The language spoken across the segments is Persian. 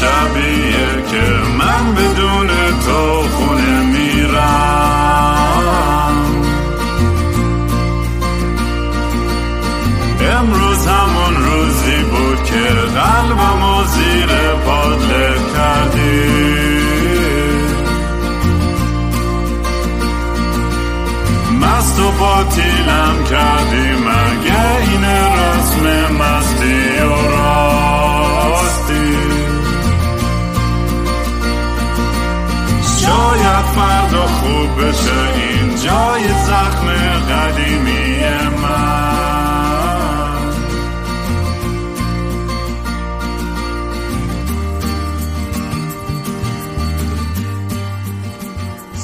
شبیه که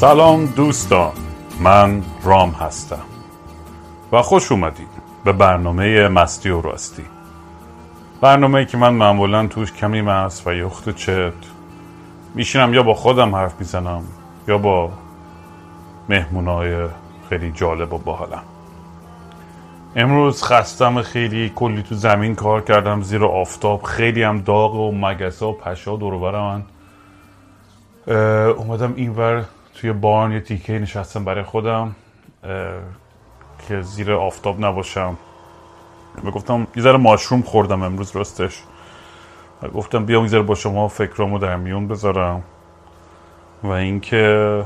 سلام دوستان من رام هستم. و خوش اومدید به برنامه مستی و راستی. برنامه که من معمولا توش کمی مست و یخت چت میشینم یا با خودم حرف می‌زنم یا با مهمونای خیلی جالب و باحالم. امروز خستم خیلی کلی تو زمین کار کردم زیر آفتاب خیلی هم داغ و مگسه و پشا دور من اومدم اینور توی بارن یه تیکه نشستم برای خودم که زیر آفتاب نباشم. و گفتم یه ذره ماشروم خوردم امروز راستش. گفتم بیام یه با شما فکرامو در میون بذارم. و اینکه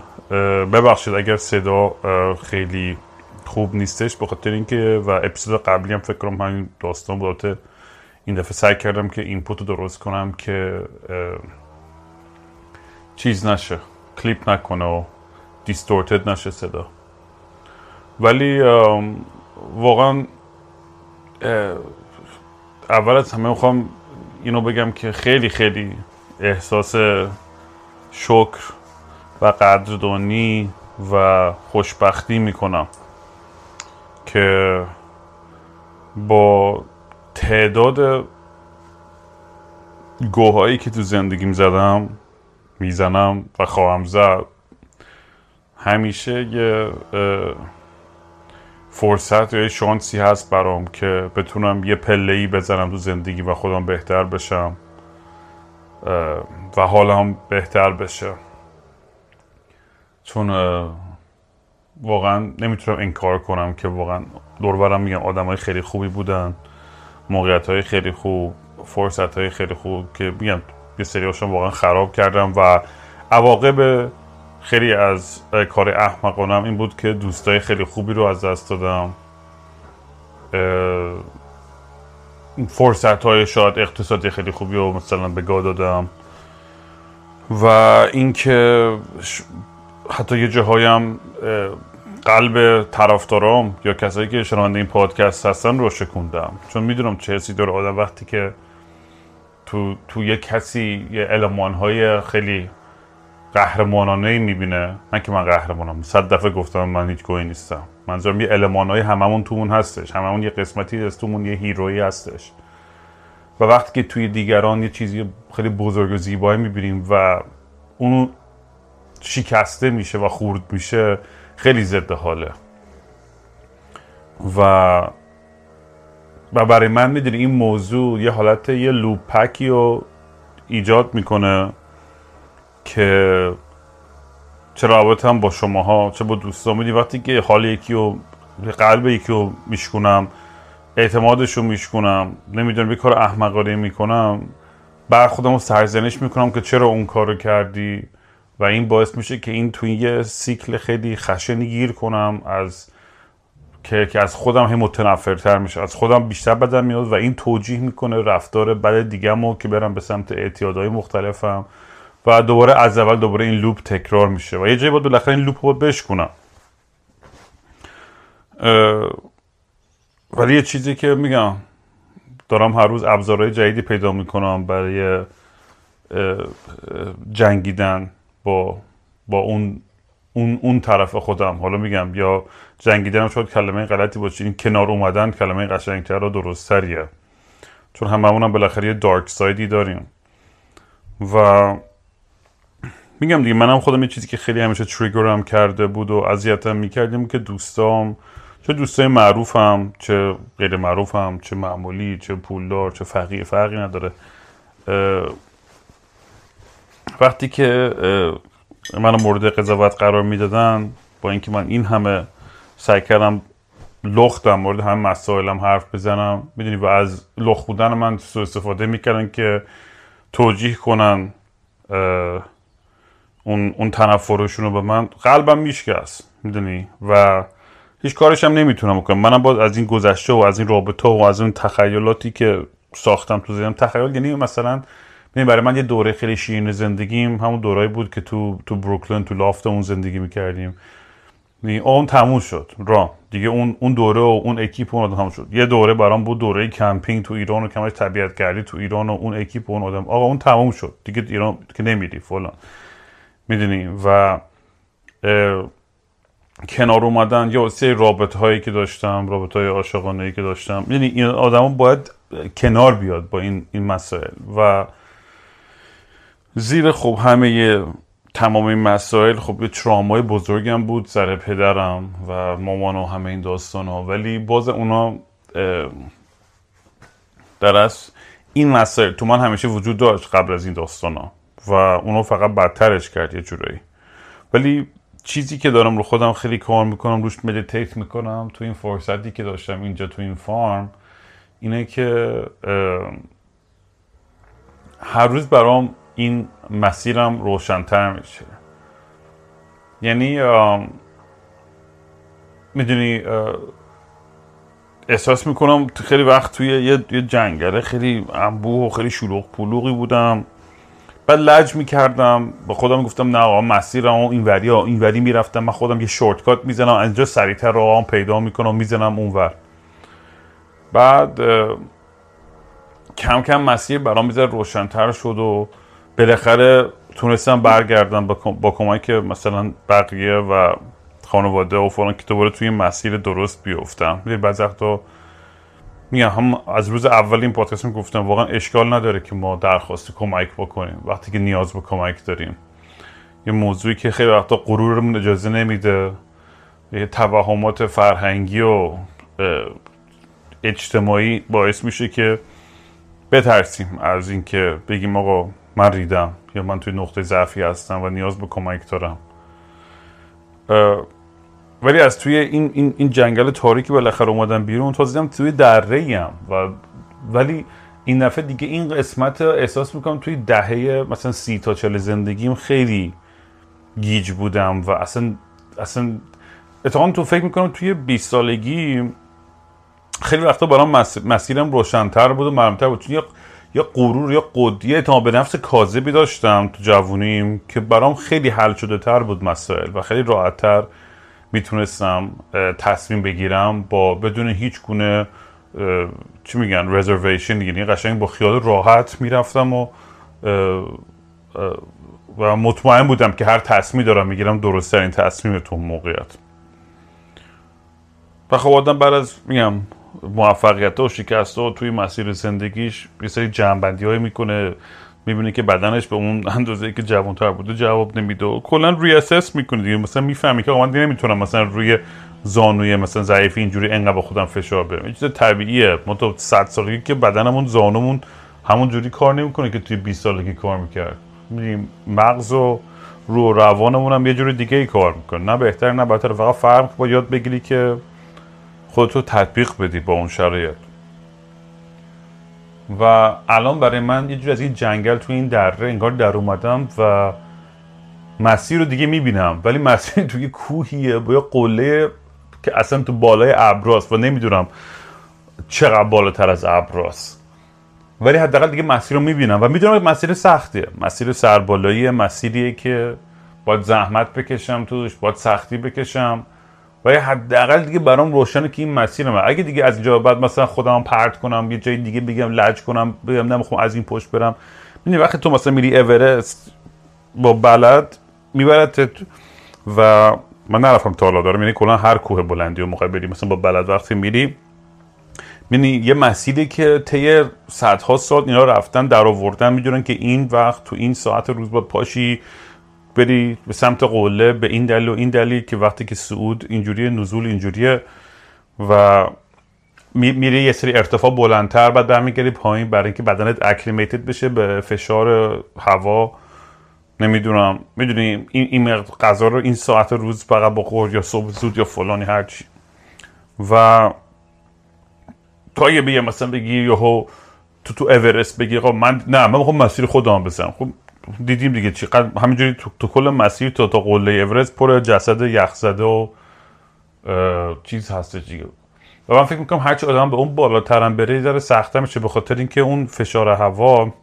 ببخشید اگر صدا خیلی خوب نیستش به خاطر اینکه و اپیزود قبلی هم فکر کنم همین داستان بود. این دفعه سعی کردم که اینپوت رو درست کنم که چیز نشه. کلیپ نکنه و دیستورتد نشه صدا. ولی واقعا اول از همه می‌خوام اینو بگم که خیلی خیلی احساس شکر و قدردانی و خوشبختی می‌کنم که با تعداد گوهایی که تو زندگیم زدم می‌زنم و خواهم زد. همیشه یه فرصت یا یه شانسی هست برام که بتونم یه پله ای بزنم تو زندگی و خودم بهتر بشم. و حالم بهتر بشه. چون واقعا نمی‌تونم انکار کنم که واقعا دور برم میگم آدم های خیلی خوبی بودن موقعیت های خیلی خوب فرصت های خیلی خوب که میگم یه سری هاشون واقعا خراب کردم و عواقب خیلی از کار احمقانم این بود که دوستای خیلی خوبی رو از دست دادم. فرصت های شاید اقتصادی خیلی خوبی رو مثلا به گاه دادم و اینکه حتی یه جاهایم اه، قلب طرفدارام یا کسایی که شنونده این پادکست هستن رو شکوندم. چون می‌دونم چه حسی داره آدم وقتی که تو تو یه کسی یه علمان های خیلی قهرمانانه ای می‌بینه. نه که من قهرمانم صد دفعه گفتم من هیچ گویی نیستم. منظورم یه علمان های هممون تومون هستش. هممون یه قسمتی از تومون یه هیرویی هستش. و وقتی که توی دیگران یه چیزی خیلی بزرگ و زیبایی می‌بینیم و اون شکسته میشه و خورد میشه خیلی ضد حاله و و برای من می‌دونی این موضوع یه حالت یه لوپکی رو ایجاد می‌کنه که چه رابطه هم با شماها چه با دوستان. می‌دونی وقتی که حال یکی رو قلب یکی رو میشکنم اعتمادش رو میشکنم نمی‌دونم یه کار احمقانه می‌کنم بر خودم رو سرزنش می‌کنم که چرا اون کار رو کردی؟ و این باعث میشه که این توی یه سیکل خیلی خشنی گیر کنم از که, که از خودم هم متنفرتر میشه. از خودم بیشتر بدم میاد و این توجیه می‌کنه رفتار بد دیگه که برم به سمت اعتیادهای مختلفم و دوباره از اول دوباره این لوپ تکرار میشه. و یه جایی باید بالاخره این لوپ رو بشکنم ولی یه چیزی که میگم دارم هر روز ابزارهای جدیدی پیدا می‌کنم برای جنگیدن با با اون اون اون طرف خودم. حالا میگم یا جنگیدن هم شاید کلمه غلطی باشه. این کنار اومدن کلمه قشنگتر و درستتریه. چون هممون هم بالاخره یه دارک سایدی داریم. و میگم دیگه منم خودم یه چیزی که خیلی همیشه تریگرم کرده بود و اذیتم می‌کردیم که دوستام چه دوستای معروفم چه غیر معروفم چه معمولی چه پولدار چه فقیر فرقی نداره. وقتی که منو مورد قضاوت قرار می‌دادن با اینکه من این همه سعی کردم لختم مورد همه مسائلم حرف بزنم. می‌دونی و از لخت بودن من سو استفاده می‌کردن که توجیه کنن اون, اون تنفرشون رو به من. قلبم میشکست می‌دونی؟ و هیچ کارش هم نمی‌تونم بکنم. منم باز از این گذشته و از این رابطه و از اون تخیلاتی که ساختم تو ذهنم تخیل یعنی مثلا ببین برای من یه دوره خیلی شیرین زندگیم همون دورایی بود که تو تو بروکلین تو loft اون زندگی می‌کردیم. اون تموم شد رفت. دیگه اون اون دوره و اون اکیپ اون آدم شد. یه دوره برام بود دوره کمپینگ تو ایران و کمش طبیعت گردی تو ایران و اون اکیپ و اون آدم. آقا اون تموم شد. دیگه ایران که نمیری فلان. می‌دونی؟ و کنار اومدن یا سر رابطه هایی که داشتم رابطه های عاشقانه که داشتم. یعنی این آدم باید کنار بیاد با این, این مسائل. و زیر خب همه تمام این مسائل خب یه ترامای بزرگم بود سر پدرم و مامان و همه این داستان ها. ولی باز اونا در از این مسائل تو من همیشه وجود داشت قبل از این داستان ها و اونو فقط بدترش کرد یه جورایی. ولی چیزی که دارم رو خودم خیلی کار می‌کنم روش مدیتیت می‌کنم تو این فرصتی که داشتم اینجا تو این فارم اینه که هر روز برام این مسیرم روشنتر میشه. یعنی می‌دونی احساس می‌کنم خیلی وقت توی یه, جنگله خیلی انبوه و خیلی شلوغ پلوغی بودم. بعد لج می‌کردم با خودم گفتم نه آقا مسیرم این وری این وری می‌رفتم. من خودم یه شورتکات می‌زنم از اینجا سریعتر راه پیدا می‌کنم می‌زنم اونور. بعد کم کم مسیر برام می‌ذاره روشنتر شد و بالاخره تونستم برگردم با کمک مثلا بقیه و خانواده و فلان که دوباره توی مسیر درست بیفتم. بعضی وقتا میگم هم از روز اول این پادکست گفتم واقعا اشکال نداره که ما درخواست کمک بکنیم. وقتی که نیاز به کمک داریم. یه موضوعی که خیلی وقتا غرورمون اجازه نمیده. یه توهمات فرهنگی و اجتماعی باعث میشه که بترسیم از اینکه بگیم آقا من ریدم یا من توی نقطه ضعفی هستم و نیاز به کمک دارم. ولی از توی این, این, این جنگل تاریکی بالاخره اومدم بیرون تازه توی دره و ولی این دفعه دیگه این قسمت احساس می‌کنم توی دهه مثلا سی تا چل زندگیم خیلی گیج بودم و اصلا اصلا اتفاقا تو فکر می‌کنم توی 20 سالگی خیلی وقتا برام مسیرم روشنتر بود و مرمتر بود. چون یا غرور یا قدیه اعتماد به نفس کاذبی داشتم تو جوونیم که برام خیلی حل شده تر بود مسائل و خیلی راحت تر می‌تونستم تصمیم بگیرم با بدون هیچ گونه چی میگن رزرویشن یعنی قشنگ با خیال راحت می‌رفتم و و مطمئن بودم که هر تصمیم دارم می‌گیرم درست ترین تصمیم تو موقعیت. و خب آدم بعد از میگم موفقیت و شکست و توی مسیر زندگیش یه سری جنبندی های می‌کنه. می‌بینه که بدنش به اون اندازه که جوانتر بوده جواب نمیده. و کلا ریاسس می‌کنه دیگه. مثلا می‌فهمی که من نمی‌تونم مثلا روی زانوی مثلا ضعیفی اینجوری انقدر خودم فشار برم چیز طبیعیه. ما تو 100 سالگی که بدنمون زانومون همون جوری کار نمی‌کنه که توی 20 سالگی کار می‌کرد. مغز و رو روانمون هم یه جوری دیگه ای کار می‌کنه. نه بهتر نه بدتر. فقط فرق با یاد بگیری که خودتو تطبیق بدی با اون شرایط. و الان برای من یه جور از این جنگل تو این دره انگار در اومدم و مسیر رو دیگه می‌بینم. ولی مسیر توی کوهیه با یه قله که اصلا تو بالای ابراست و نمی‌دونم چقدر بالاتر از ابراست ولی حداقل دیگه مسیر رو می‌بینم و می‌دونم مسیر سختیه. مسیر سربالایی مسیریه که باید زحمت بکشم توش باید سختی بکشم. و حداقل دیگه برام روشنه که این مسیرمه اگه دیگه از اینجا بعد مثلا خودم پرت کنم یه جای دیگه بگم لج کنم بگم نمی‌خوام از این پشت برم. ببین وقتی تو مثلا میری اورست با بلد می‌برد و من نرفتم تا حالا. دارم یعنی کلا هر کوه بلندی و موقع بری. مثلا با بلد وقتی میری یعنی یه مسیری که طی صدها سال اینا رفتن در آوردن می‌دونن که این وقت تو این ساعت روز با پاشی بری به سمت قله به این دلیل و این دلیل که وقتی که صعود اینجوری نزول اینجوریه و میری یه سری ارتفاع بلندتر بعد برمیگردی پایین برای اینکه بدنت اکلیمیتد بشه به فشار هوا. نمی‌دونم. می‌دونی این این غذا رو این ساعت روز فقط بخور یا صبح زود یا فلانی هرچی. و تا یه بیه مثلا بگی یهو تو تو اورست بگی خب من نه من می‌خوام مسیر خودم بزنم. خب دیدیم دیگه چقدر همینجوری تو, تو کل مسیر تا تا قله اورست پر جسد یخزده و چیز هستش دیگه. و من فکر می‌کنم هرچی آدم به اون بالاترم بره داره سخته میشه به خاطر اینکه اون فشار هوا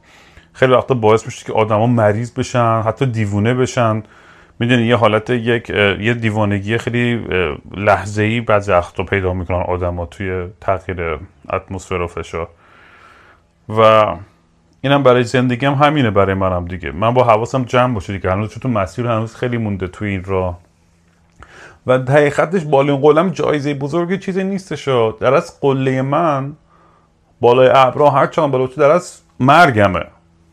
خیلی وقتا باعث میشه که آدما مریض بشن حتی دیوونه بشن. می‌دونی یه حالت یک یه دیوانگی خیلی لحظه ای بعضی وقتا پیدا می‌کنن آدما توی تغییر اتمسفر و فشار. و اینم برای زندگی هم همینه برای منم دیگه. من با حواسم جمع باشه دیگه. هنوز چون مسیر هنوز خیلی مونده توی این راه. و حقیقتش بالین قلم جایزه بزرگی چیزی نیستش در از قله من بالای ابرا هر چند بالا در از مرگمه.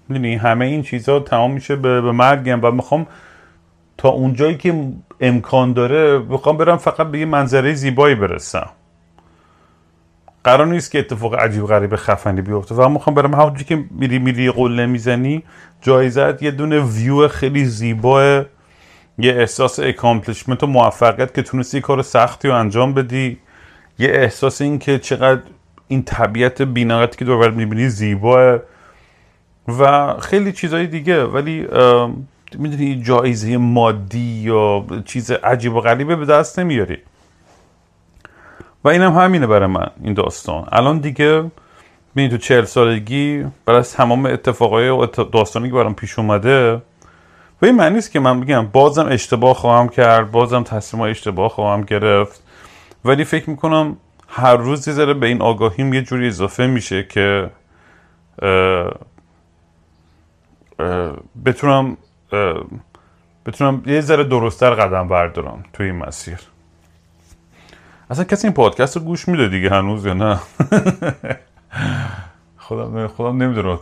می‌دونی همه این چیزها تمام میشه به, به مرگم. و می‌خوام تا اونجایی که امکان داره می‌خوام برم فقط به یه منظره زیبایی برسم. قرار نیست که اتفاق عجیب غریب خفنی بیفته. و می‌خوام برم همونجوری که میری میری قله می‌زنی جایزت یه دونه ویو خیلی زیبا یه احساس accomplishment و موفقیت که تونستی کار سختی رو انجام بدی. یه احساس این که چقدر این طبیعت بینقتی که دور می‌بینی زیباه. و خیلی چیزهای دیگه. ولی می‌دونی جایزه مادی یا چیز عجیب و غریبه به دست نمیاری. و اینم هم همینه برای من این داستان. الان دیگه ببین تو چهل سالگی برای تمام اتفاقای و داستانی که برام پیش اومده و این معنی که من بگم بازم اشتباه خواهم کرد بازم تصمیم اشتباه خواهم گرفت. ولی فکر می‌کنم هر روز یه به این آگاهیم یه جوری اضافه میشه که بتونم بتونم یه ذره درستتر قدم بردارم توی این مسیر. اصلا کسی این پادکست رو گوش میده دیگه هنوز یا نه؟ خودم خودم نمی‌دونم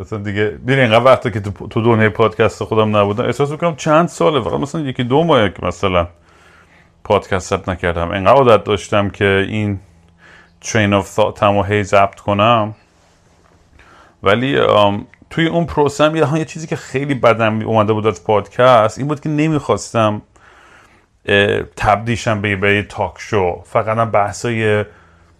اصلا دیگه ببین اینقدر وقتی که تو دنیای پادکست خودم نبودم. احساس می‌کنم چند ساله فقط مثلا یکی دو ماه که مثلا پادکست نکردم. اینقدر عادت داشتم که این ترین آف ثاتم هی ضبط کنم. ولی توی اون پروسم یه یه چیزی که خیلی بدم اومده بود از پادکست این بود که نمی‌خواستم تبدیشم به به تاک شو فقط هم بحثای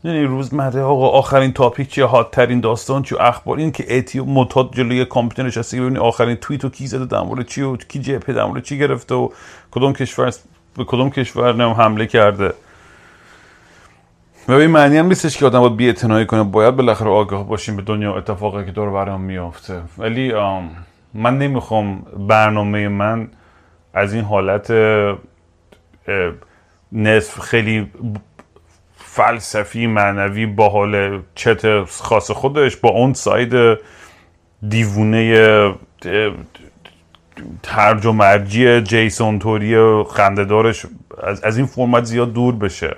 یعنی روزمره آقا آخرین تاپیک چیه؟ هات ترین داستان چیه؟ اخبار؟ این که اتی متاد جلوی کامپیوتر نشسته ببینی آخرین توییت و کی زده در مورد چی و کی جبهه در چی گرفته و کدوم کشور به کدوم کشور نم حمله کرده. و این معنی هم نیستش که آدم باید بی کنه. باید بالاخره آگاه باشیم به دنیا اتفاقی که دور برام میافته. ولی من نمی‌خوام برنامه من از این حالت نصف خیلی فلسفی معنوی با حال چت خاص خودش با اون ساید دیوونه ترج و مرجی جیسون توری خندهدارش. از, از این فرمت زیاد دور بشه.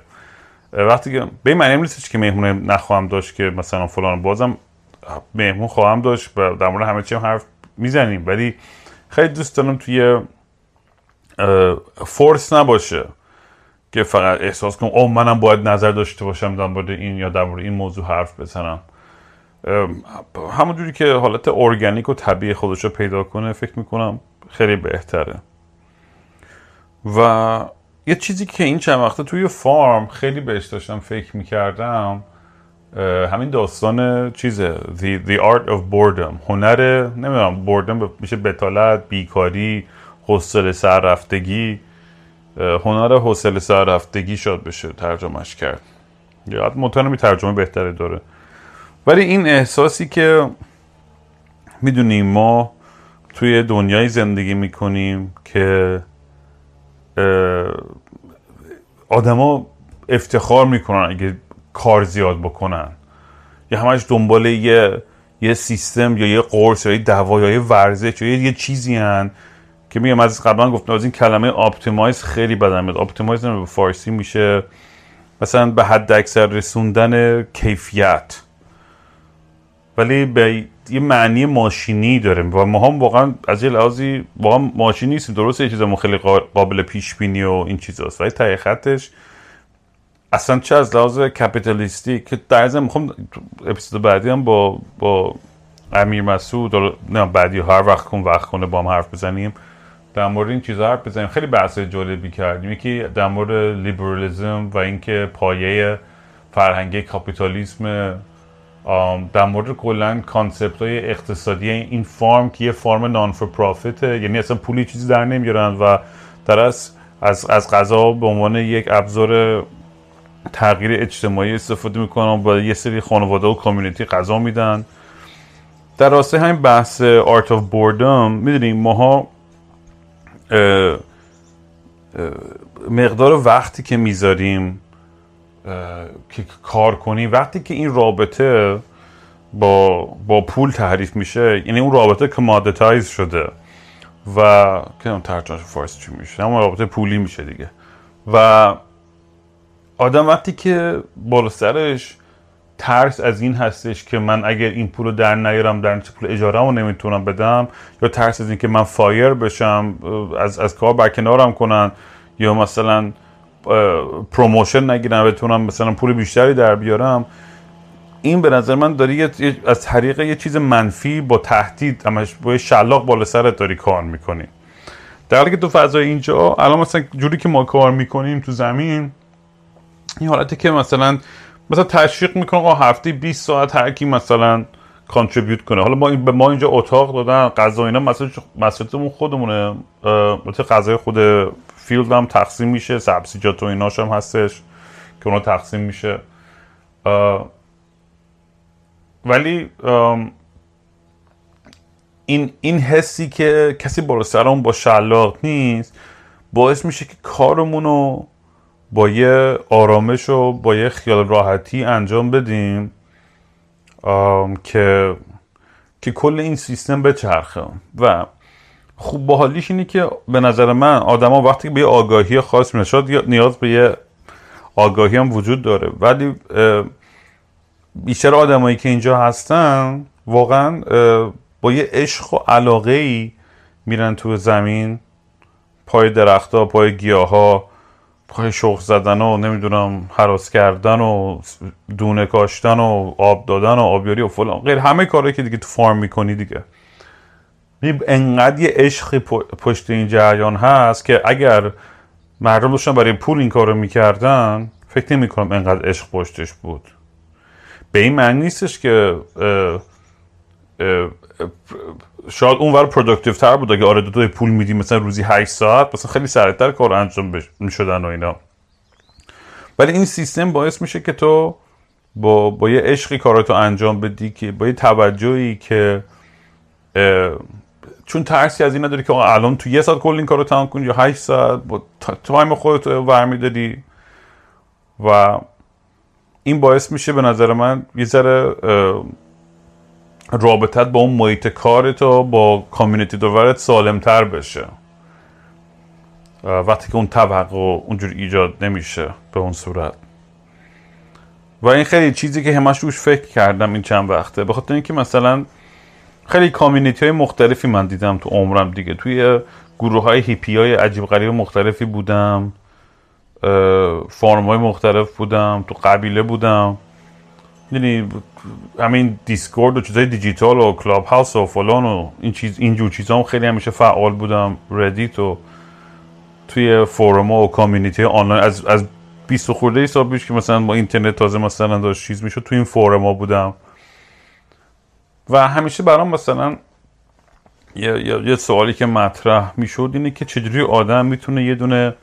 وقتی که به این معنی نیستش که مهمونه نخواهم داشت که مثلا فلان بازم مهمون خواهم داشت و در مورد همه چی حرف می‌زنیم. ولی خیلی دوست دارم توی فورس نباشه که فقط احساس کنم او منم باید نظر داشته باشم در مورد این یا در مورد این موضوع حرف بزنم. همونجوری که حالت ارگانیک و طبیعی خودش رو پیدا کنه فکر می‌کنم خیلی بهتره. و یه چیزی که این چند وقته توی فارم خیلی بهش داشتم فکر می‌کردم همین داستان چیزه the, the art of boredom. هنر نمی‌دونم boredom میشه بتالت بیکاری حوصله سررفتگی هنر حوصله سررفتگی شاد بشه ترجمهش کرد. یا مطمئنم ترجمه بهتره داره. ولی این احساسی که می‌دونیم ما توی دنیای زندگی می‌کنیم که آدما افتخار می‌کنن اگه کار زیاد بکنن. یا همش دنبال یه یه سیستم یا یه قرص یا یه دوا یا یه ورزش یا یه چیزی هن که میگم از قبلا گفتم از این کلمه optimize خیلی بدم میاد. optimize به فارسی میشه. مثلا به حد اکثر رسوندن کیفیت. ولی به یه معنی ماشینی داره و ما هم واقعا از یه لحاظی واقعا ماشینی نیستیم. درسته یه چیز خیلی قابل پیش بینی و این چیزاست. ولی تای خطش اصلا چه از لحاظ کپیتالیستی که در می‌خوام اپیزود بعدی هم با با امیر مسعود نه بعدی هر وقت کن وقت کنه با هم حرف بزنیم. در مورد این چیزا حرف بزنیم. خیلی بحث جالبی کردیم. یکی در مورد لیبرالیزم و اینکه پایه فرهنگی کاپیتالیسم در مورد کلا concept های اقتصادی این farm که یه farm non for profit ه یعنی اصلا پولی چیزی در نمیارن و در از از از غذا به عنوان یک ابزار تغییر اجتماعی استفاده می‌کنن با یه سری خانواده و community غذا میدن. در راستای همین بحث art of boredom می‌دونیم ماها مقدار وقتی که می‌ذاریم که کار کنیم وقتی که این رابطه با, با پول تعریف میشه یعنی اون رابطه کمادتایز شده و که ترجمهش فارسی چی میشه؟ اما رابطه پولی میشه دیگه. و آدم وقتی که بالا سرش ترس از این هستش که من اگر این پول رو در نیارم در پول اجاره رو نمی‌تونم بدم یا ترس از این که من fire بشم از, از کار برکنارم کنن یا مثلا promotion نگیرم بتونم مثلا پول بیشتری در بیارم. این به نظر من داری از طریق یه چیز منفی با تهدید همش با شلاق بالا سرت داری کار می‌کنی. در حالی که تو فضای اینجا الان مثلا جوری که ما کار می‌کنیم تو زمین این حالتی که مثلا مثلا تشویق می‌کنه آقا هفته 20 ساعت هر کی مثلا کانتریبیوت کنه. حالا ما به ما اینجا اتاق دادن غذا اینا مسئولیتمون خودمونه. مثلا غذای خود فیلد هم تقسیم میشه سبزیجات و ایناش هم هستش که اونا تقسیم میشه. ولی این این حسی که کسی بالا سرمون با شلاق نیست باعث میشه که کارمون رو با یه آرامش و با یه خیال راحتی انجام بدیم که که کل این سیستم بچرخه. و خوب باحالیش اینه که به نظر من آدما وقتی به یه آگاهی خاص می‌رسن نیاز به یه آگاهی هم وجود داره. ولی بیشتر آدمایی که اینجا هستن واقعا با یه عشق و علاقه ای میرن تو زمین پای درختها پای گیاها. پای شخ زدن و نمی‌دونم حراس کردن و دونه کاشتن و آب دادن و آبیاری و فلان. غیر همه کارهایی که دیگه تو farm می‌کنی دیگه. انقدر یه عشق پشت این جریان هست که اگر مردم داشتن برای پول این کارو می‌کردن فکر نمی کنم انقدر عشق پشتش بود. به این معنی نیستش که شاید اون ور productive تر بود. اگه آره دو پول میدی مثلا روزی 8 ساعت مثلا خیلی سریعتر کار انجام می‌شدن و اینا. ولی این سیستم باعث میشه که تو با, با یه عشقی کاراتو انجام بدی که با یه توجهی که چون ترسی از این نداری که الان تو یه ساعت کل این کارو تمام کنی یا 8 ساعت با تایم خودت ورمیداری و این باعث میشه به نظر من یه ذره رابطت با اون محیط کارت و با کامیونیتی دورت سالمتر بشه. وقتی که اون و اونجور ایجاد نمیشه به اون صورت. و این خیلی چیزی که همش روش فکر کردم این چند وقته. به خاطر اینکه مثلا خیلی community های مختلفی من دیدم تو عمرم دیگه. توی گروه های هیپی های عجیب غریب مختلفی بودم. farm های مختلف بودم. تو قبیله بودم. یعنی همین Discord و چیزای دیجیتال و Clubhouse و فلان و این چیز اینجور چیزا هم خیلی همیشه فعال بودم Reddit و توی فورم و کامیونیتی آنلاین. از از 20 خورده ای سال که مثلا با اینترنت تازه مثلا داشت چیز می‌شد توی این فورم ها بودم. و همیشه برام مثلا یه, یه،, یه سوالی که مطرح می‌شد اینه که چجوری آدم می‌تونه یه دونه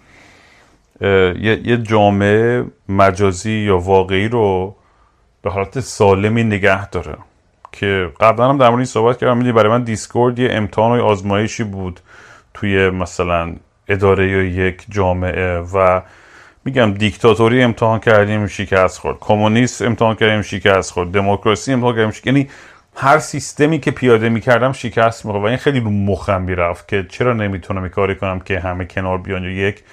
یه،, یه جامعه مجازی یا واقعی رو به حالت سالمی نگه داره. که قبلا هم در مورد این صحبت کردم. می‌دونی برای من دیسکورد یه امتحان و آزمایشی بود توی مثلا اداره یا یک جامعه و میگم دیکتاتوری امتحان کردیم شکست خورد. کمونیست امتحان کردیم شکست خورد. دموکراسی امتحان کردیم شکست یعنی هر سیستمی که پیاده می‌کردم شکست می‌خورد و این خیلی رو مخم می‌رفت که چرا نمی‌تونم کاری کنم که همه کنار بیان یک.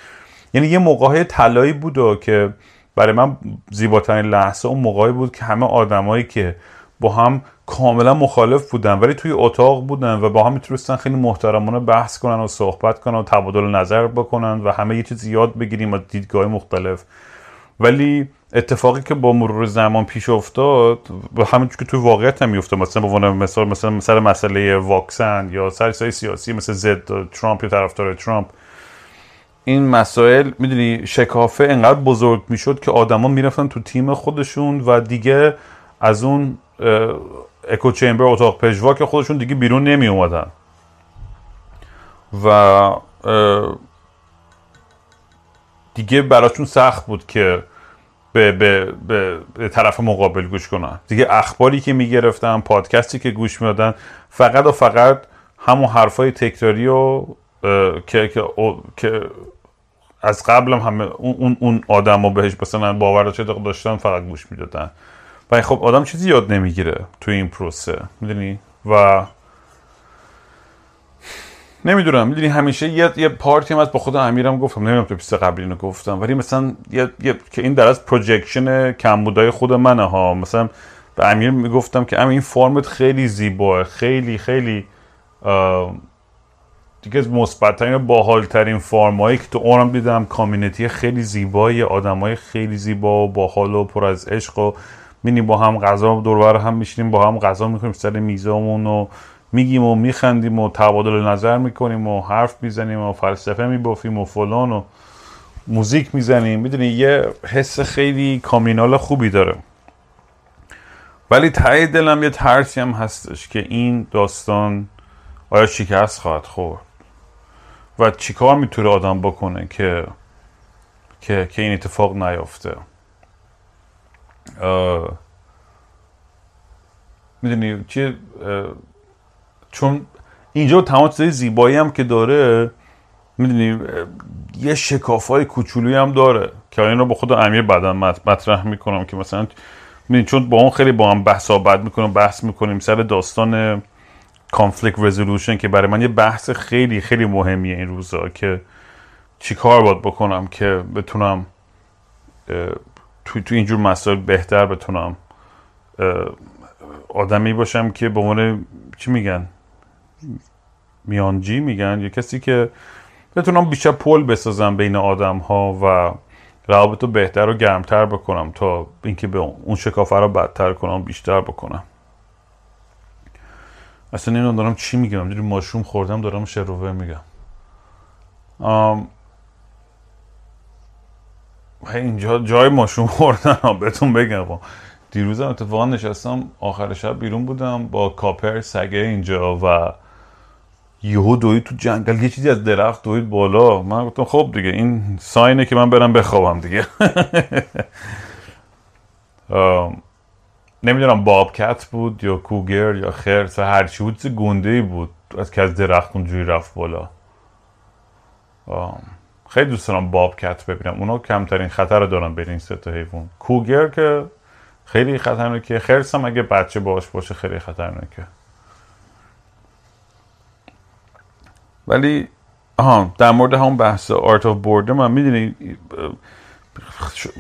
یعنی یه موقع طلایی بود که برای من زیباترین لحظه اون موقعی بود که همه آدمایی که با هم کاملا مخالف بودن ولی توی اتاق بودن و با هم می‌تونستن خیلی محترمانه بحث کنن و صحبت کنن و تبادل نظر بکنن و همه یه چیز یاد بگیریم از دیدگاه مختلف. ولی اتفاقی که با مرور زمان پیش افتاد به همینجور که توی واقعیت هم میفته مثلا به عنوان مثال مثلا سر مسئله واکسن یا سر سیاسی مثل زد ترامپ یا طرفدار ترامپ این مسائل می‌دونی شکافه انقدر بزرگ می‌شد که آدما می‌رفتن تو تیم خودشون و دیگه از اون اکو چمبر اتاق پژواک خودشون دیگه بیرون نمی اومدن و دیگه براشون سخت بود که به, به, به, به طرف مقابل گوش کنن. دیگه اخباری که می‌گرفتن پادکستی که گوش می‌دادن فقط و فقط همون حرفای تکراری و که, که, که از قبلم همه اون, اون آدم بهش مثلا باور داشتن فقط گوش می‌دادن. و خب آدم چیزی یاد نمی‌گیره توی این پروسه می‌دونی؟ و نمی‌دونم می‌دونی همیشه یه یه part ی هم از با خود امیرم گفتم نمی‌دونم تو پیست قبلی اینو گفتم ولی مثلا یه, یه که این در از projection کمبودای خود منه ها. مثلا به امیر می‌گفتم که این farm ت خیلی زیباه خیلی خیلی دیگه از مثبتترین باحالترین farm هایی که تو عمرم دیدم community خیلی زیبایی آدمای خیلی زیبا و باحال و پر از عشق و meaning با هم غذا دور هم میشینیم با هم غذا می‌کنیم سر میزامون و میگیم و میخندیم و تبادل نظر می‌کنیم و حرف می‌زنیم و فلسفه میبافیم و فلان و موزیک می‌زنیم. می‌دونی یه حس خیلی کامینال خوبی داره. ولی تای دلم یه ترسی هم هستش که این داستان آیا شکست خواهد خورد؟ و چیکار می‌تونه آدم بکنه که که, که این اتفاق نیافته؟ می‌دونی چی چون اینجا تمام چیزای زیبایی هم که داره می‌دونی یه شکاف های کوچولوی هم داره که این رو با خود امیر بعدا مطرح می‌کنم که مثلا می‌دونی چون با اون خیلی با هم بحث آبد می‌کنم بحث می‌کنیم سر داستان کانفلیکت رزولوشن که برای من یه بحث خیلی خیلی مهمیه این روزا که چیکار باید بکنم که بتونم تو, تو اینجور مسائل بهتر بتونم آدمی باشم که به عنوان چی میگن؟ میانجی میگن یا کسی که بتونم بیشتر پل بسازم بین آدم ها و روابط رو بهتر و گرمتر بکنم تا اینکه به اون شکافه رو بدتر کنم بیشتر بکنم. اصلا نمی‌دونم دارم چی میگم. دیدی ماشوم خوردم دارم شروه میگم. اینجا جای ماشوم خوردن بهتون بگم. دیروزم اتفاقا نشستم آخر شب بیرون بودم با کاپر سگه اینجا و یهو دوید تو جنگل. یه چیزی از درخت دوید بالا. من گفتم خب دیگه این ساینه که من برم بخوابم دیگه. نمی‌دونم بابکت بود یا کوگر یا خرس هر چی بود گنده بود. از که از درخت اونجوری رفت بالا. خیلی دوست دارم bobcat ببینم. اونا کمترین خطر دارن بین این سه حیوان. cougar که خیلی خطرناکه خرس هم اگه بچه باش باشه خیلی خطرناکه. ولی آها در مورد همون بحث art of boredom می‌دونی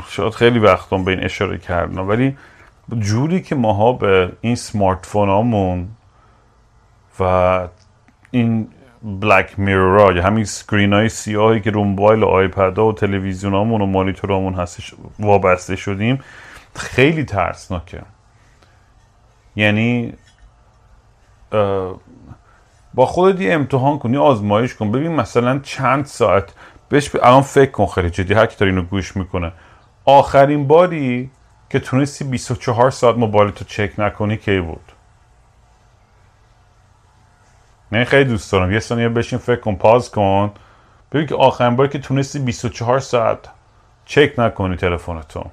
شاید خیلی وقتم به این اشاره کردم ولی جوری که ماها به این smartphone و این بلک میرورا یا همین سکرین های سیاهی که رو موبایل و آیپد و تلویزیون و مانیتورامون هستش وابسته شدیم خیلی ترسناکه. یعنی با خودت یه امتحان کنی آزمایش کن. ببین مثلا چند ساعت. بهش الان فکر کن خیلی جدی هر کی اینو گوش می‌کنه. آخرین باری که تونستی 24 ساعت موبایل تو چک نکنی کی بود؟ نه خیلی دوست دارم. یه ثانیه بشین فکر کن پاز کن. ببین که آخرین باری که تونستی 24 ساعت چک نکنی تلفنتو.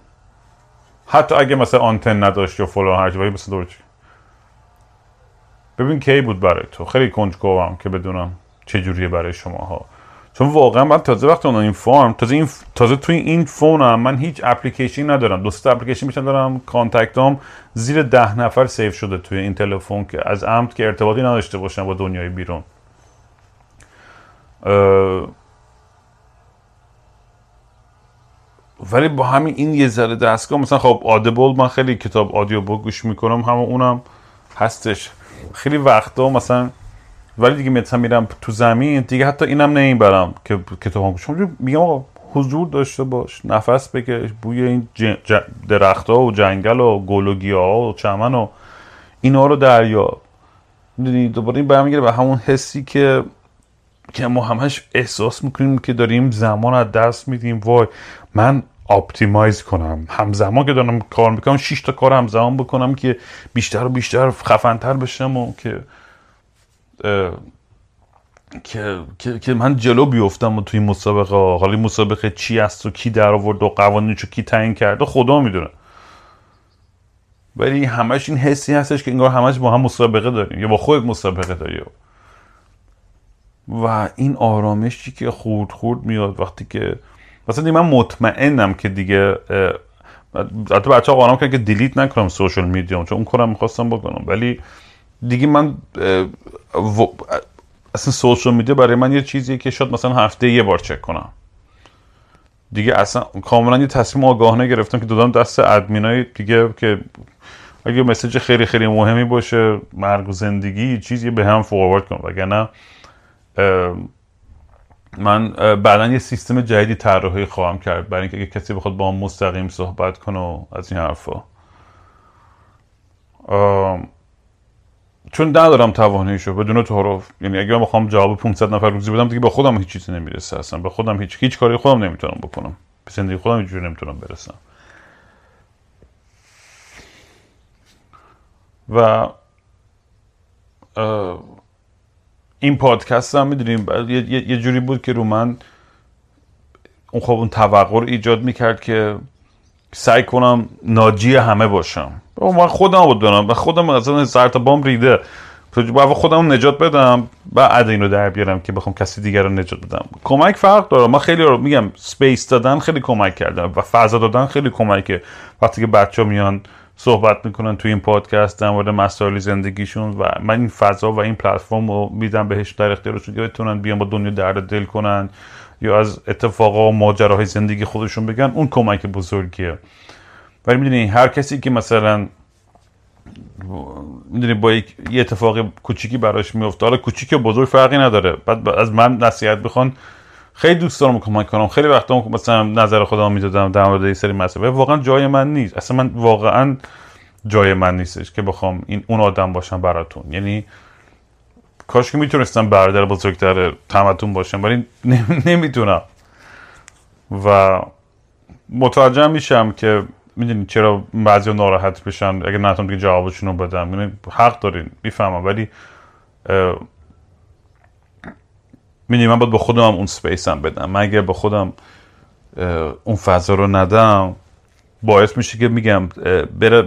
حتی اگه مثلا آنتن نداشت یا فلان هرچی ولی مثلا دور ببین کی بود برای تو؟ خیلی کنجکاوم که بدونم چه جوریه برای شما ها چون واقعا من تازه وقتی اون این فرم تازه این تازه توی این فونم من هیچ اپلیکیشن ندارم. دوست اپلیکیشن میشن دارم. کانتکتام زیر ده نفر سیو شده توی این تلفن که از عمد که ارتباطی نداشته باشم با دنیای بیرون. ولی با همین این یه ذره دستگاه مثلا خب آدبل من خیلی کتاب آدیو بوک گوش می‌کنم همه اونم هستش. خیلی وقتا مثلا ولی دیگه مثلا میرم تو زمین دیگه حتی اینم نمی‌برم که کتاب گوش میگم آقا حضور داشته باش نفس بکش بوی این درختها و جنگل و گل و ها و چمن و اینا رو دریا. می‌دونی دوباره این برمیگره به همون حسی که که ما همش احساس می‌کنیم که داریم زمان از دست میدیم. وای من آپتیمایز کنم. همزمان که دارم کار می‌کنم 6 تا کار همزمان بکنم که بیشتر و بیشتر خفنتر بشم و که که, که, من جلو بیفتم و توی مسابقه. حالا مسابقه چی است و کی در آورد و قوانینشو کی تعیین کرده خدا می‌دونه. ولی همش این حسی هستش که انگار همش با هم مسابقه داریم. یا با خود مسابقه داریم و این آرامشی که خورد خورد میاد وقتی که مثلا من مطمئنم که دیگه حتی بچه ها قانعم که delete نکنم social media م چون اون کارم می‌خواستم بکنم. ولی دیگه من اصلا social media برای من یه چیزیه که شاید مثلا هفته یه بار چک کنم. دیگه اصلا کاملا یه تصمیم آگاهانه گرفتم که دادم دست ادمینای دیگه که اگه مسیج خیلی خیلی مهمی باشه مرگ و زندگی چیزی به هم فوروارد کنم. وگرنه من بعدا یه سیستم جدیدی طراحی خواهم کرد برای اینکه اگه کسی بخواد با هم مستقیم صحبت کنه از این حرفا. چون ندارم تواناییشو بدون تعارف یعنی اگه من بخوام جواب 500 نفر روزی بدم دیگه به خودم هیچ چیزی نمی‌رسه اصلا. به خودم هیچ هیچ کاری خودم نمی‌تونم بکنم. به زندگی خودم هیچ نمی‌تونم برسم. و این پادکست هم می‌دونیم یه،, یه جوری بود که رو من اون خب اون توقع رو ایجاد می‌کرد که سعی کنم ناجی همه باشم. من خودم بود دارم و خودم اصلا سر تا پام ریده. و خودم نجات بدم. بعد این رو در بیارم که بخوام کسی دیگر رو نجات بدم. کمک فرق داره. ما خیلی رو میگم space دادن خیلی کمک کردم و فضا دادن خیلی کمکه. وقتی که بچه میان صحبت می‌کنن توی این پادکست در مورد مسائل زندگیشون و من این فضا و این پلتفرم رو میدم بهش در اختیارشون که بتونن بیان با دنیا درد دل کنن. یا از اتفاقا و ماجراهای زندگی خودشون بگن اون کمک بزرگیه. ولی می‌دونی هر کسی که مثلا می‌دونی با یک یه اتفاق کوچیکی براش میفته حالا کوچیک و بزرگ فرقی نداره. بعد از من نصیحت بخوان خیلی دوست دارم کمک کنم. خیلی وقتا مثلا نظر خودم می‌دادم در مورد سری مسئله. واقعا جای من نیست. اصلا من واقعا جای من نیستش که بخوام این اون آدم باشم براتون. یعنی کاش که می‌تونستم برادر بزرگتر تمتون باشم ولی نمی‌تونم. و متوجه میشم که می‌دونی چرا بعضی ناراحت بشن اگه نتونم دیگه جوابشون رو بدم یعنی حق دارین می‌فهمم. ولی می‌دونی من باید با خودم اون سپیس هم بدم. من اگر با خودم اون فضا رو ندم باعث میشه که میگم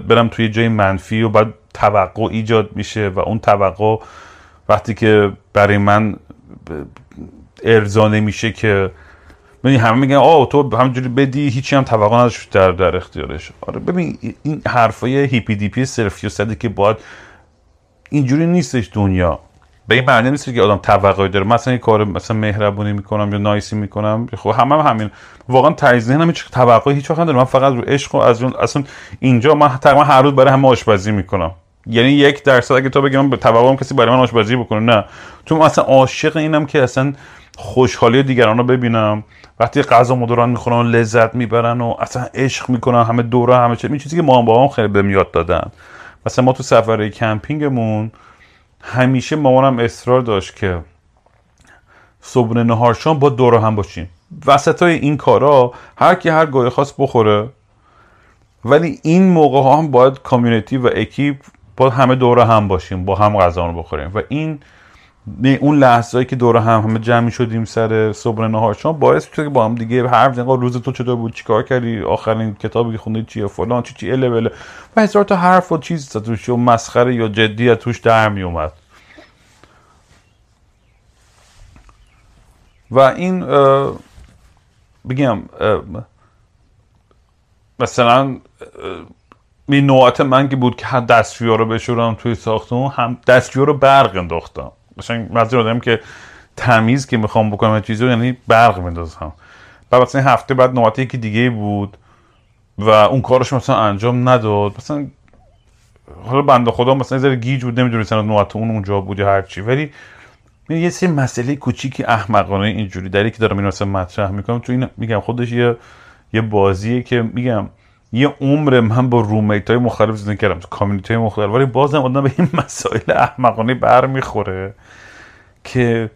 برم توی جای منفی و بعد توقع ایجاد میشه و اون توقع وقتی که برای من ارضا نمیشه که ببین همه میگن آه تو همینجوری بدی هیچی هم توقع نداشت در در اختیارش. آره ببین این حرفای هیپی دیپی صرفی و که باید اینجوری نیستش دنیا. به این معنی نیست که آدم توقعی داره. مثلا یه کار مثلا مهربونی می‌کنم یا نایسی می‌کنم. خب همه هم همین. واقعا تجزیه هیچ توقعی هیچ وقت من فقط رو عشق و از اون اصلا اینجا من تقریبا هر روز برای همه آشپزی می‌کنم. یعنی یک درصد اگه تو بگم توقعم کسی برای من آشپزی بکنه نه. تو اصلا عاشق اینم که اصلا خوشحالی دیگران رو ببینم. وقتی غذا مدوران می‌خورن لذت می‌برن و اصلا عشق می‌کنن همه دوره همه این چیزی که ما با هم خیلی بهم یاد دادن. مثلا ما تو سفره کمپینگمون همیشه مامانم اصرار داشت که صبح نهارشان با دور هم باشیم. وسط های این کارا هر کی هر گاهی خواست بخوره. ولی این موقع ها هم باید کامیونیتی و اکیپ با همه دور هم باشیم با هم غذا رو بخوریم. و این اون لحظه که دور هم همه جمع شدیم سر صبح نهار شما باعث شد که با هم دیگه هر روز تو چطور بود چیکار کردی آخرین کتابی که خوندی چیه فلان چی چی اله بله و هزار تا حرف و چیز توش و مسخره یا جدی توش در می اومد و این بگم مثلا این نوعات من که بود که دستشویی رو بشورم توی ساختمون هم دستشویی رو برق انداختم. مثلا بعضی آدم که تمیز که می‌خوام بکنم چیزی یعنی برق میندازم. بعد مثلا هفته بعد نوبت یکی دیگه بود و اون کارش مثلا انجام نداد. مثلا حالا بنده خدا مثلا یه گیج بود نمی‌دونستن نوبت اون اونجا بود یا هر چی. ولی یه سری مسئله کوچیکی احمقانه اینجوری دری که دارم این مثلا مطرح می‌کنم. تو این میگم خودش یه یه بازیه که میگم یه عمر من با رومیت های مختلف زندگی کردم تو کامیونیتی های مختلف. ولی بازم آدم به این مسائل احمقانه برمیخوره که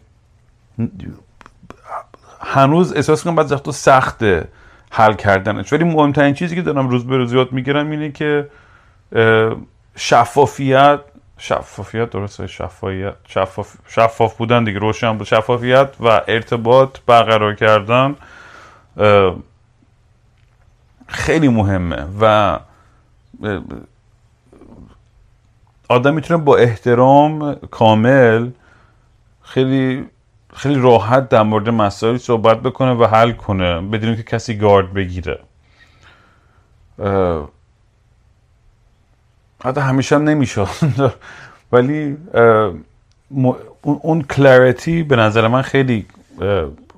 هنوز احساس کنم بعد وقتا سخته حل کردنش. ولی مهمترین چیزی که دارم روز به روز یاد می‌گیرم اینه که شفافیت شفافیت درسته شفافیت شفاف, شفاف بودن دیگه روشن بود. شفافیت و ارتباط برقرار کردن خیلی مهمه و آدم می‌تونه با احترام کامل خیلی خیلی راحت در مورد مسائلی صحبت بکنه و حل کنه بدون که کسی گارد بگیره. حتی همیشه هم نمیشه. ولی اون کلریتی به نظر من خیلی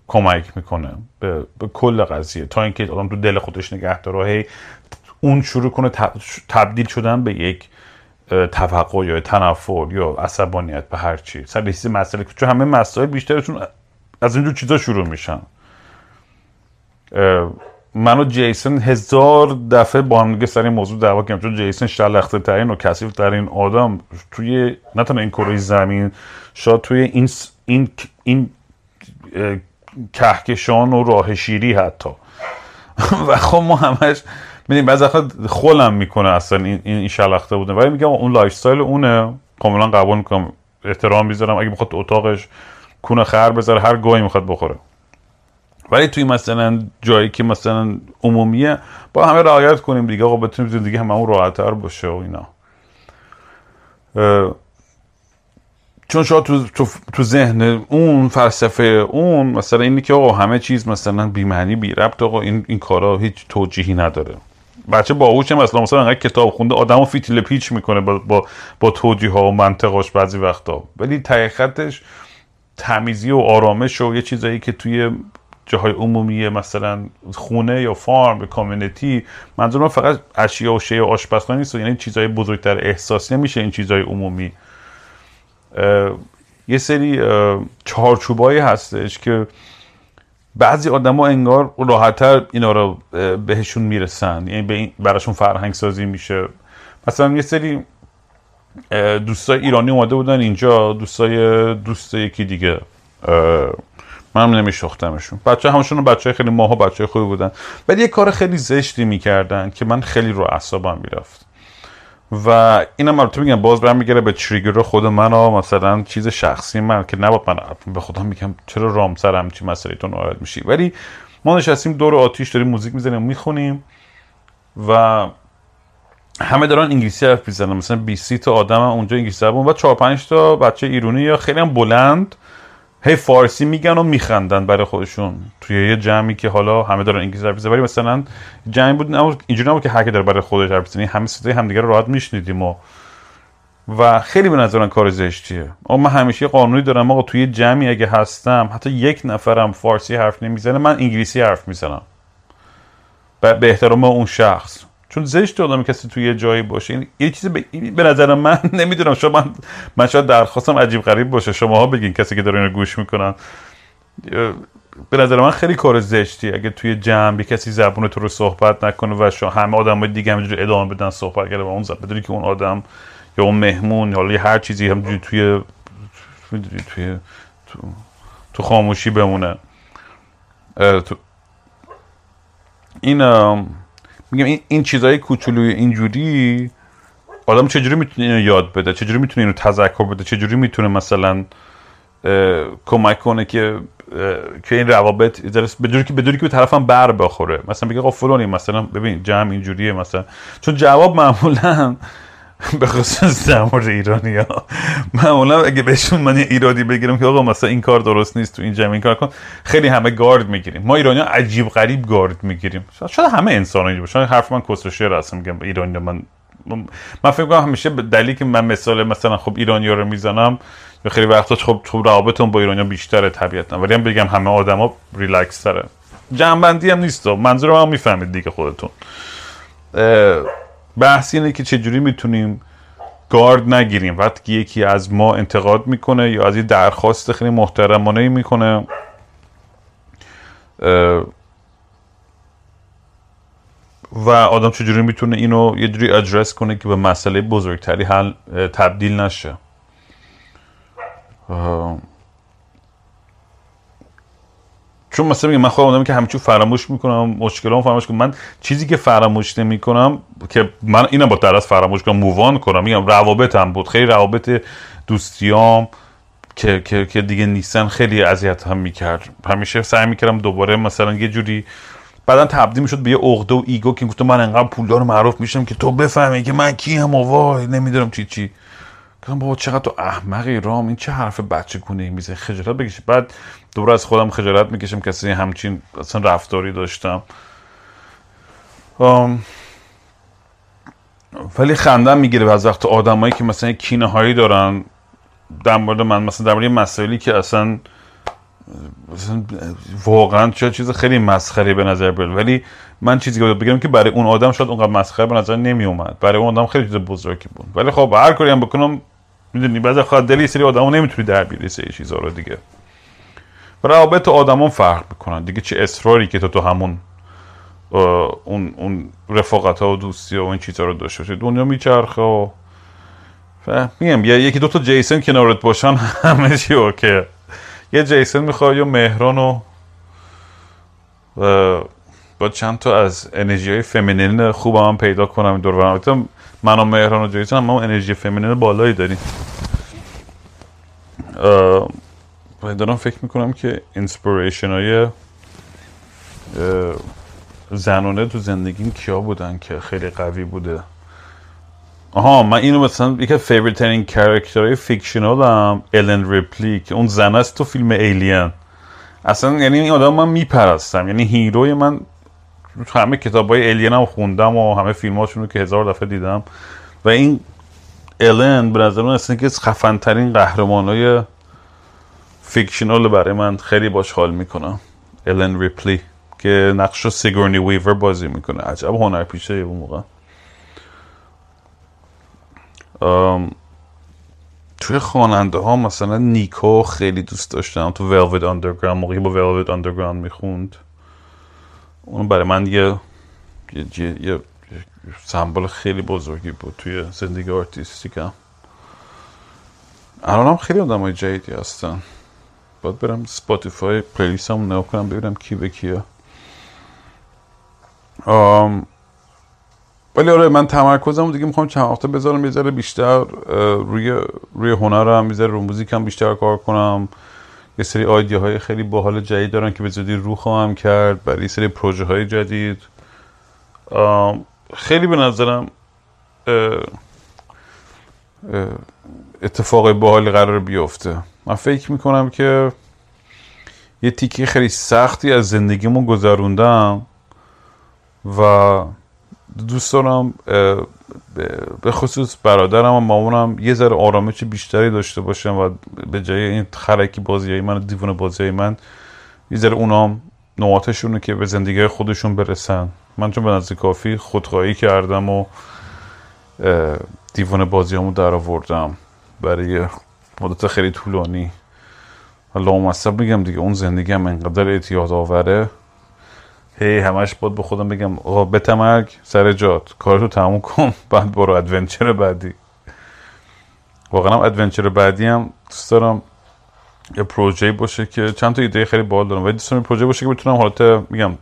کمک می‌کنه به, به کل قضیه. تا اینکه آدم تو دل خودش نگه داره اون شروع کنه تبدیل شدن به یک توقع یا تنفر یا عصبانیت به هر چی. سر چیز مسئله چون همه مسائل بیشترشون از اینجور چیزا شروع میشن. من و جیسن هزار دفعه با هم دیگه سر این موضوع دعوا کردیم چون جیسن شلخته ترین و کثیف ترین آدم توی نه تنها این کره زمین شاید توی این این این کهکشان و راه شیری حتی. و خب ما همش میدیم بعضی خولم می‌کنه اصلا این این شلخته بوده ولی میگم اون lifestyle اونه. کاملا قبول می‌کنم. احترام می‌ذارم. اگه می‌خواد اتاقش کونه خر بذاره هر گوهی می‌خواد بخوره. ولی توی مثلا جایی که مثلا عمومیه با همه رعایت کنیم دیگه. آقا بتونیم زندگی همه اون راحتتر باشه و اینا. چون شاید تو, تو, تو ذهن اون فلسفه اون مثلا اینی که آقا همه چیز مثلا بی معنی بی ربط آقا این, این کارا هیچ توجیهی نداره. بچه باهوش مثلا مثلا انقدر کتاب خونده آدمو فیتیل پیچ می‌کنه با با, با توجیه ها و منطقاش بعضی وقتا. ولی تقیقتش تمیزی و آرامش و یه چیزایی که توی جاهای عمومی مثلا خونه یا فارم کامیونیتی منظورم فقط اشیا و شی و آشپزخانه نیست یعنی چیزهای بزرگتر احساس نمیشه این چیزهای عمومی. یه سری چهارچوبایی هستش که بعضی آدما انگار راحتتر اینا رو بهشون می‌رسن. یعنی براشون فرهنگ سازی میشه. مثلا یه سری دوستای ایرانی اومده بودن اینجا دوستای دوست یکی دیگه. من نمیشختمشون بچه همشون بچه خیلی ماها بچه خوبی بودن. ولی یه کار خیلی زشتی می‌کردن که من خیلی رو اعصابم می‌رفت. و اینم البته میگم باز برمیگره به تریگر خود من ها مثلا چیز شخصی من که نباید من به خودم میگم چرا رام سرم چی مسئله تو ناراحت میشی. ولی ما نشستیم دور آتیش داریم موزیک می‌زنیم می‌خونیم و همه دارن انگلیسی حرف می‌زنن. مثلا 20 تا آدم اونجا انگلیسی حرف و 4 5 تا بچه ایرانی یا خیلی هم بلند هی فارسی میگن و میخندن برای خودشون. توی یه جمعی که حالا همه دارن انگلیسی حرف ولی مثلا جمعی بود نه اینجوری نبود که هر داره برای خودش حرف بزنه همه صدای همدیگه رو راحت میشنیدیم و و خیلی به نظرم کار زشتیه. اما من همیشه قانونی دارم آقا توی جمعی اگه هستم حتی یک نفرم فارسی حرف نمی‌زنه من انگلیسی حرف می‌زنم. به احترام اون شخص. چون زشت آدم کسی توی یه جایی باشه. این یه چیزی به, به نظر من نمی‌دونم. شما من, من شاید درخواستم عجیب غریب باشه. شماها بگین کسی که داره اینو گوش می‌کنن. به نظر من خیلی کار زشتی اگه توی جمع کسی زبون تو رو صحبت نکنه و شما همه آدم دیگه همینجوری ادامه بدن صحبت کرده و اون زبون بدونی که اون آدم یا اون مهمون یا هر چیزی همینجوری توی توی تو, تو خاموشی بمونه. تو این میگم این, این چیزای کوچولوی اینجوری آدم چجوری می‌تونه اینو یاد بده؟ چجوری می‌تونه اینو تذکر بده؟ چجوری می‌تونه مثلا کمک کنه که که این روابط به جوری که به جوری که به طرفم بر بخوره. مثلا بگه آقا مثلا ببین جمع اینجوریه مثلا. چون جواب معمولا به خصوص در مورد ایرانی ها معمولا اگه بهشون من ایرادی بگیرم که آقا مثلا این کار درست نیست تو این جمع این کار کن خیلی همه گارد می‌گیریم. ما ایرانی ها عجیب غریب گارد می‌گیریم. شاید همه انسان اینجا باشن حرف من کسر شعر هستم میگم ایرانی من من فکر کنم همیشه دلیلی که من مثال مثلا خب ایرانی ها رو می‌زنم یا خیلی وقتا خب تو روابطم با ایرانی بیشتره طبیعتا. ولی هم بگم همه آدما ریلکس تره. جنبندی هم نیست. منظورم هم می‌فهمید دیگه خودتون. بحث اینه که چجوری می‌تونیم گارد نگیریم. وقتی یکی از ما انتقاد می‌کنه یا از یه درخواست خیلی محترمانه می‌کنه و آدم چجوری می‌تونه اینو یه جوری ادرس کنه که به مسئله بزرگتری حل تبدیل نشه. چون مثلا میگم من خودم آدمی که همیشه فراموش می‌کنم مشکلام فراموش کنم. من چیزی که فراموش نمی‌کنم که من اینم با درس فراموش کنم مووان کنم. میگم روابطم بود خیلی روابط دوستیام که, که, که دیگه نیستن خیلی اذیت هم می‌کرد. همیشه سعی می‌کردم دوباره مثلا یه جوری بعدا تبدیل می‌شد به یه عقده و ایگو که گفتم من انقدر پولدار معروف میشم که تو بفهمی که من کی هم و وای نمی‌دونم چی چی. گفتم بابا چقدر تو احمقی رام این چه حرف بچه کنه میزه خجالت بکشی. بعد دوباره از خودم خجالت می‌کشم کسی همچین اصلا رفتاری داشتم. ولی خندم می‌گیره از وقت آدمایی که مثلا کینه هایی دارن در مورد من مثلا در مورد مسائلی که اصلا واقعا چه چیز خیلی مسخره به نظر بیاد. ولی من چیزی که بگم که برای اون آدم شاید اونقدر مسخره به نظر نمی اومد برای اون آدم خیلی چیز بزرگی بود. ولی خب هر کاری هم بکنم می‌دونی بعضی خواهد دلی سری آدمو نمی‌تونی در بیاری سری چیزا رو دیگه. روابط آدمان فرق می‌کنن دیگه چه اصراری که تو تو همون اون اون رفاقت ها و دوستی و این چیزا رو داشته باشی. دنیا میچرخه و میگم یکی دو تا جیسن کنارت باشن همه چی اوکی. یه جیسن می‌خواد یا مهران و با چند تا از انرژی های فمینین خوب هم پیدا کنم دور برم من و مهران و جیسن هم انرژی feminine بالایی داریم. دارم فکر می‌کنم که inspiration های زنانه تو زندگیم کیا بودن که خیلی قوی بوده. آها من اینو مثلا یکی از favorite ترین character های fictional هم الن ریپلی که اون زن است تو فیلم Alien اصلا یعنی این آدم من میپرستم. یعنی hero ی من همه کتاب های Alien هم خوندم و همه فیلم رو که هزار دفعه دیدم. و این الن به نظر من اصلا که خفن ترین قهرمان های fictional برای من خیلی باش حال می‌کنم الن ریپلی که نقش رو سیگورنی ویور بازی می‌کنه. عجب هنر پیشه اون موقع. توی خواننده ها مثلا نیکو خیلی دوست داشتم. تو Velvet Underground موقعی با Velvet Underground می‌خوند. اون برای من یه یه, سمبل خیلی بزرگی بود توی زندگی artistic م الان هم خیلی آدم های جدیدی هستن. باید برم Spotify playlist هم نگاه کنم ببینم کی به کیه. ولی آره من تمرکزم دیگه می‌خوام چند وقته بذارم یه بیشتر روی روی هنرم یه ذره رو موزیکم بیشتر کار کنم. یه سری آیدیه های خیلی باحال جدید دارن که به زودی رو خواهم کرد برای یه سری پروژه های جدید خیلی به نظرم اتفاق باحالی قرار بیفته. من فکر می‌کنم که یه تیکه خیلی سختی از زندگیمون گذروندم و دوست دارم به خصوص برادرم و مامانم یه ذره آرامش بیشتری داشته باشم و به جای این خرکی بازی من دیوان بازی من یه ذره اونام نواتشونه که به زندگی خودشون برسن. من چون به نزد کافی خودخواهی کردم و دیوان بازی همو در آوردم برای مدت خیلی طولانی. لامصب میگم دیگه اون زندگی هم انقدر اعتیاد آوره. هی همش بود به خودم بگم آقا بتمرگ سر جات کارتو تموم کن بعد برو ادونچر بعدی. واقعا هم ادونچر بعدی هم دوست دارم یه پروژه باشه که چند تا ایده خیلی باحال دارم. ولی دوست دارم پروژه باشه که بتونم حالت میگم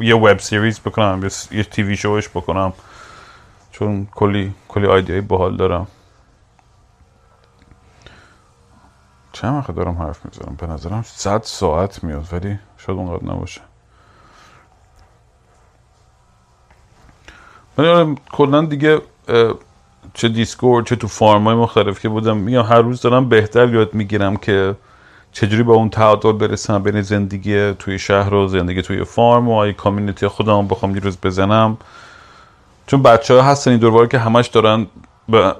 یه وب سریز بکنم یه تیوی شوش بکنم. چون کلی کلی ایده باحال دارم. چند وقت دارم حرف می‌زنم؟ به نظرم صد ساعت میاد ولی شاید اونقدر نباشه. ولی آره کلا دیگه چه دیسکورد چه تو فارم های مختلف که بودم میگم هر روز دارم بهتر یاد می‌گیرم که چجوری با اون تعادل برسم بین زندگی توی شهر و زندگی توی فارم و آی کامیونیتی خودم بخوام یه روز بزنم. چون بچه ها هستن این دوربار که همش دارن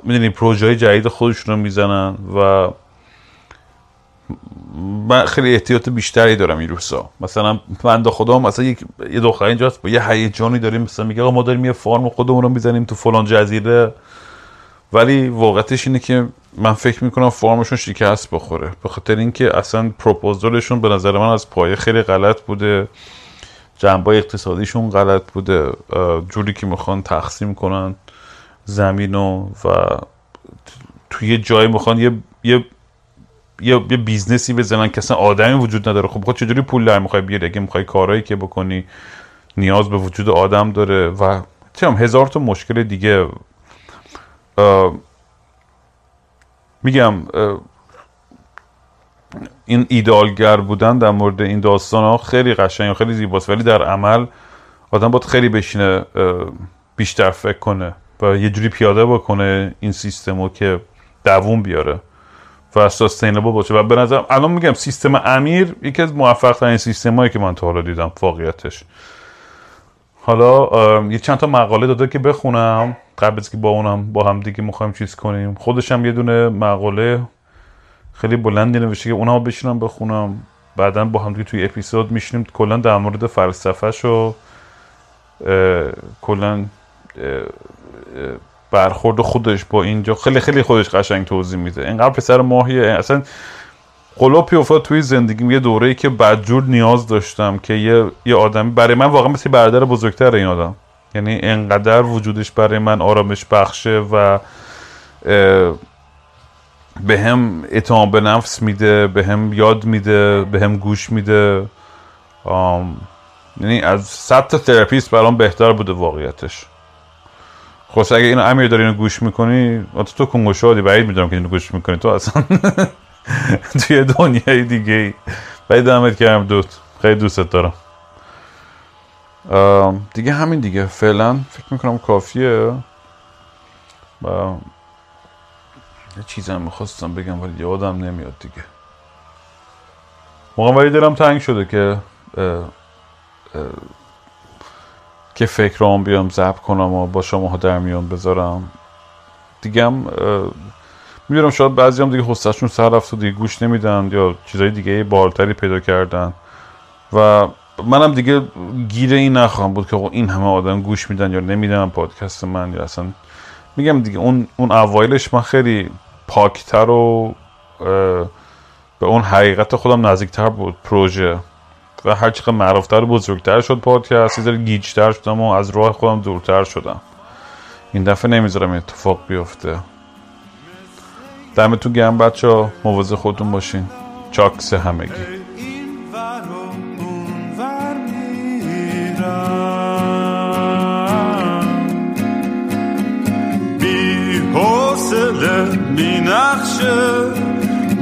می‌دونی پروژه های جدید خودشون رو می‌زنن و من خیلی احتیاط بیشتری دارم این روزا مثلا من دا خدا مثلا یک یه دختر اینجاست با یه هیجانی داریم مثلا میگه ما داریم یه farm خودمون رو می‌زنیم تو فلان جزیره. و ولی واقعتش اینه که من فکر می‌کنم farm شون شکست بخوره. به خاطر اینکه اصلا پروپوزالشون به نظر من از پایه خیلی غلط بوده. جنبه اقتصادیشون غلط بوده. جوری که می‌خوان تقسیم کنن زمین و توی یه جایی می‌خوان یه یه یه, یه business ی بزنن که اصلا آدمی وجود نداره. خب خود چجوری پول در می‌خوای بیاری؟ اگه می‌خوای کارهایی که بکنی نیاز به وجود آدم داره و چم هزار تا مشکل دیگه. میگم این ایدالگر بودن در مورد این داستان ها خیلی قشنگ و خیلی زیباست. ولی در عمل آدم باید خیلی بشینه بیشتر فکر کنه و یه جوری پیاده بکنه این سیستم که دووم بیاره. و سستینبل باشه. و به نظر الان میگم سیستم امیر یکی از موفق ترین سیستم هایی که من تا حالا دیدم واقعیتش. حالا یه چند تا مقاله داده که بخونم. قبل از که با اونم با هم دیگه می‌خوایم چیز کنیم. خودش هم یه دونه مقاله خیلی بلندی نوشته که اونم بشینم بخونم. بعدا با هم دیگه توی اپیزود میشینیم. کلا در مورد فلسفهش و کلا برخورد خودش با اینجا خیلی خیلی خودش قشنگ توضیح میده. اینقدر پسر ماهیه. اصلا قلوپی افتاد توی زندگیم یه دوره ای که بدجور نیاز داشتم که یه یه آدمی برای من واقعا مثل برادر بزرگتر این آدم. یعنی انقدر وجودش برای من آرامش بخشه و به هم اعتماد به نفس میده به هم یاد میده به هم گوش میده. یعنی از صد تا تراپیست برام بهتر بوده واقعیتش. خب اگه اینو امیر داری اینو گوش می‌کنی؟ تو کنگو شادی بعید می‌دونم که اینو گوش می‌کنی. تو اصلا توی دنیای دیگه ای بعید دمت کردم دوست. خیلی دوستت دارم. دیگه همین دیگه. فعلا فکر می‌کنم کافیه. و یه چیزم می‌خواستم بگم ولی یادم نمیاد دیگه. موقع ولی دلم تنگ شده که که فکرام بیام ضبط کنم و با شما در میان بذارم. دیگه هم می‌دونم شاید بعضی هم دیگه حسشون سر رفت و دیگه گوش نمیدن یا چیزای دیگه بالتری پیدا کردن. و منم دیگه گیر این نخواهم بود که این همه آدم گوش میدن یا نمیدن پادکست من یا اصلا. میگم دیگه اون اون اوایلش من خیلی پاکتر و به اون حقیقت خودم نزدیکتر بود پروژه. و هر چقدر معروفتر و بزرگتر شد پادکست یه گیجتر شدم و از راه خودم دورتر شدم. این دفعه نمی‌ذارم اتفاق بیفته. دمتون گرم بچه ها موازه خودتون باشین. چاکس همگی. بی نقشه.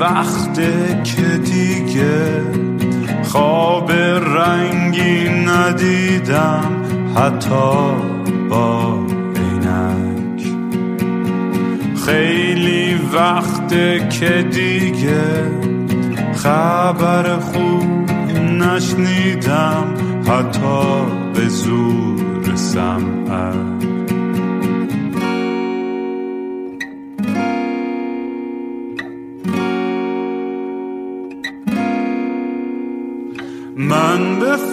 وقته که دیگه خواب رنگی ندیدم حتی با عینک. خیلی وقته که دیگه خبر خوب نشنیدم حتی به زور سمعت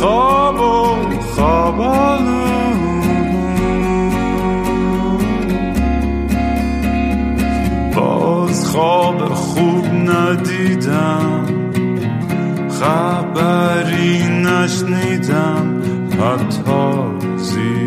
خواب و خواب باز خواب خوب ندیدم خبری نشنیدم حتی زیر